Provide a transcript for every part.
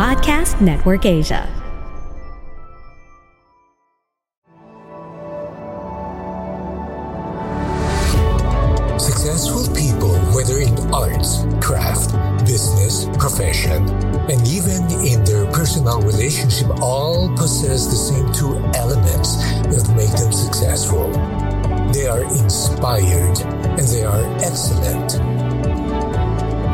Podcast Network Asia. Successful people, whether in arts, craft, business, profession, and even in their personal relationship, all possess the same two elements that make them successful. They are inspired and they are excellent.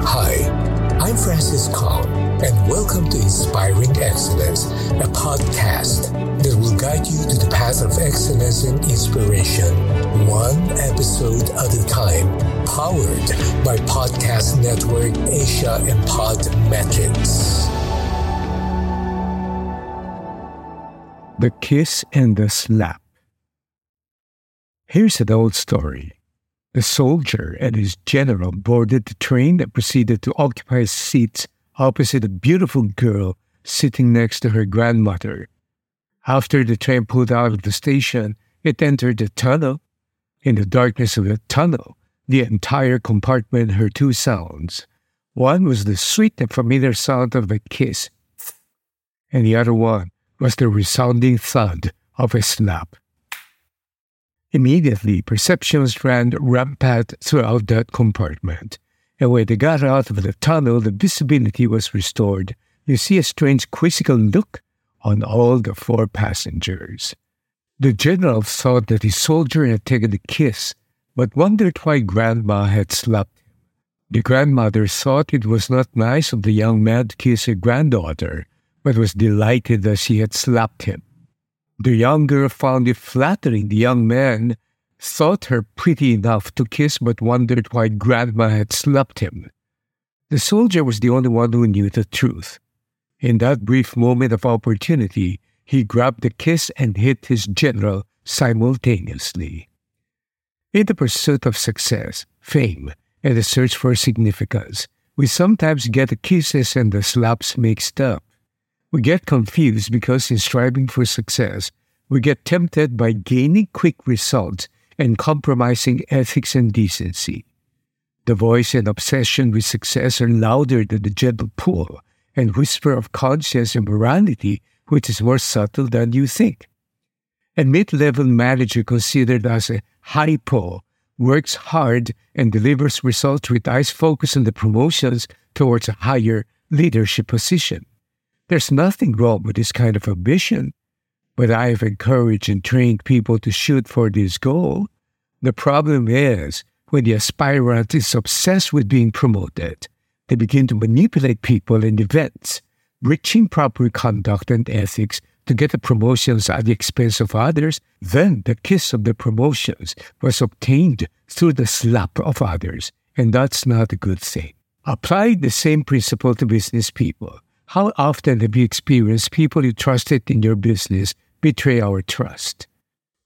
Hi, I'm Francis Kong, and welcome to Inspiring Excellence, a podcast that will guide you to the path of excellence and inspiration, one episode at a time, powered by Podcast Network Asia and Podmetrics. The Kiss and the Slap. Here's an old story. The soldier and his general boarded the train that proceeded to occupy seats opposite a beautiful girl sitting next to her grandmother. After the train pulled out of the station, it entered the tunnel. In the darkness of the tunnel, the entire compartment heard two sounds. One was the sweet and familiar sound of a kiss, and the other one was the resounding thud of a slap. Immediately, perceptions ran rampant throughout that compartment, and when they got out of the tunnel, the visibility was restored. You see a strange quizzical look on all the four passengers. The general thought that his soldier had taken a kiss, but wondered why Grandma had slapped him. The grandmother thought it was not nice of the young man to kiss her granddaughter, but was delighted that she had slapped him. The young girl found it flattering the young man, thought her pretty enough to kiss, but wondered why Grandma had slapped him. The soldier was the only one who knew the truth. In that brief moment of opportunity, he grabbed the kiss and hit his general simultaneously. In the pursuit of success, fame, and the search for significance, we sometimes get the kisses and the slaps mixed up. We get confused because in striving for success, we get tempted by gaining quick results and compromising ethics and decency. The voice and obsession with success are louder than the gentle pull and whisper of conscience and morality, which is more subtle than you think. A mid-level manager considered as a hypo works hard and delivers results with eyes focused on the promotions towards a higher leadership position. There's nothing wrong with this kind of ambition, but I have encouraged and trained people to shoot for this goal. The problem is when the aspirant is obsessed with being promoted, they begin to manipulate people and events, breaching proper conduct and ethics to get the promotions at the expense of others. Then the kiss of the promotions was obtained through the slap of others, and that's not a good thing. Apply the same principle to business people. How often have you experienced people you trusted in your business betray our trust?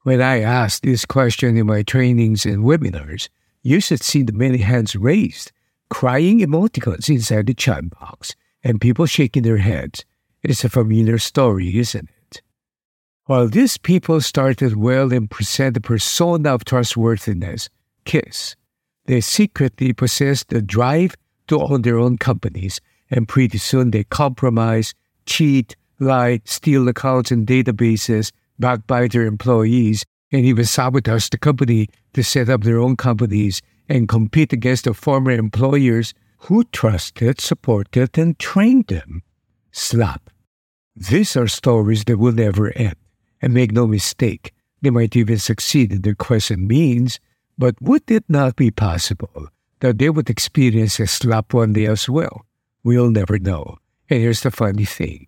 When I ask this question in my trainings and webinars, you should see the many hands raised, crying emoticons inside the chat box, and people shaking their heads. It is a familiar story, isn't it? While these people started well and present a persona of trustworthiness, KISS, they secretly possessed the drive to own their own companies, and pretty soon they compromise, cheat, lie, steal accounts and databases, backbite their employees, and even sabotage the company to set up their own companies and compete against the former employers who trusted, supported, and trained them. Slap. These are stories that will never end. And make no mistake, they might even succeed in their quest and means, but would it not be possible that they would experience a slap one day as well? We'll never know. And here's the funny thing.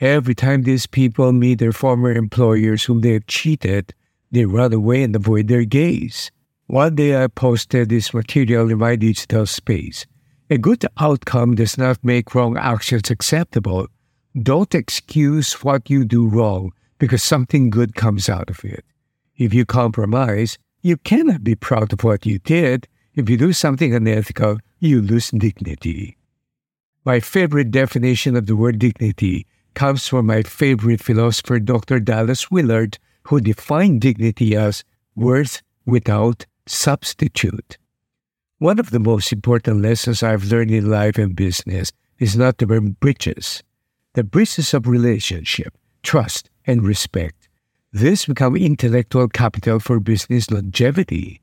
Every time these people meet their former employers whom they have cheated, they run away and avoid their gaze. One day I posted this material in my digital space. A good outcome does not make wrong actions acceptable. Don't excuse what you do wrong because something good comes out of it. If you compromise, you cannot be proud of what you did. If you do something unethical, you lose dignity. My favorite definition of the word dignity comes from my favorite philosopher, Dr. Dallas Willard, who defined dignity as worth without substitute. One of the most important lessons I've learned in life and business is not to burn bridges. The bridges of relationship, trust, and respect. This become intellectual capital for business longevity.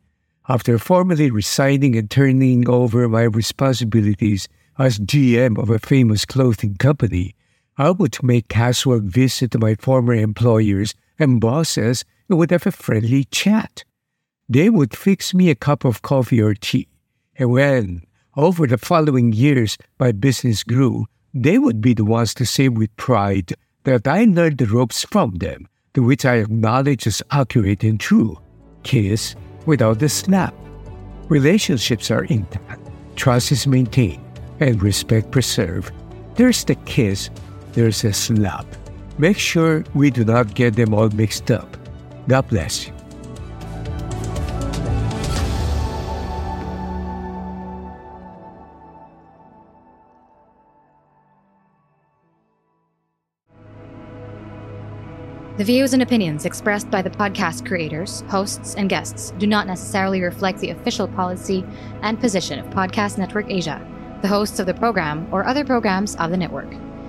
After formally resigning and turning over my responsibilities as GM of a famous clothing company, I would make casual visit to my former employers and bosses and would have a friendly chat. They would fix me a cup of coffee or tea. And when, over the following years, my business grew, they would be the ones to say with pride that I learned the ropes from them, to which I acknowledge as accurate and true. Kiss without the slap. Relationships are intact, trust is maintained, and respect preserved. There's the kiss, there's a slap. Make sure we do not get them all mixed up. God bless you. The views and opinions expressed by the podcast creators, hosts, and guests do not necessarily reflect the official policy and position of Podcast Network Asia, the hosts of the program, or other programs of the network.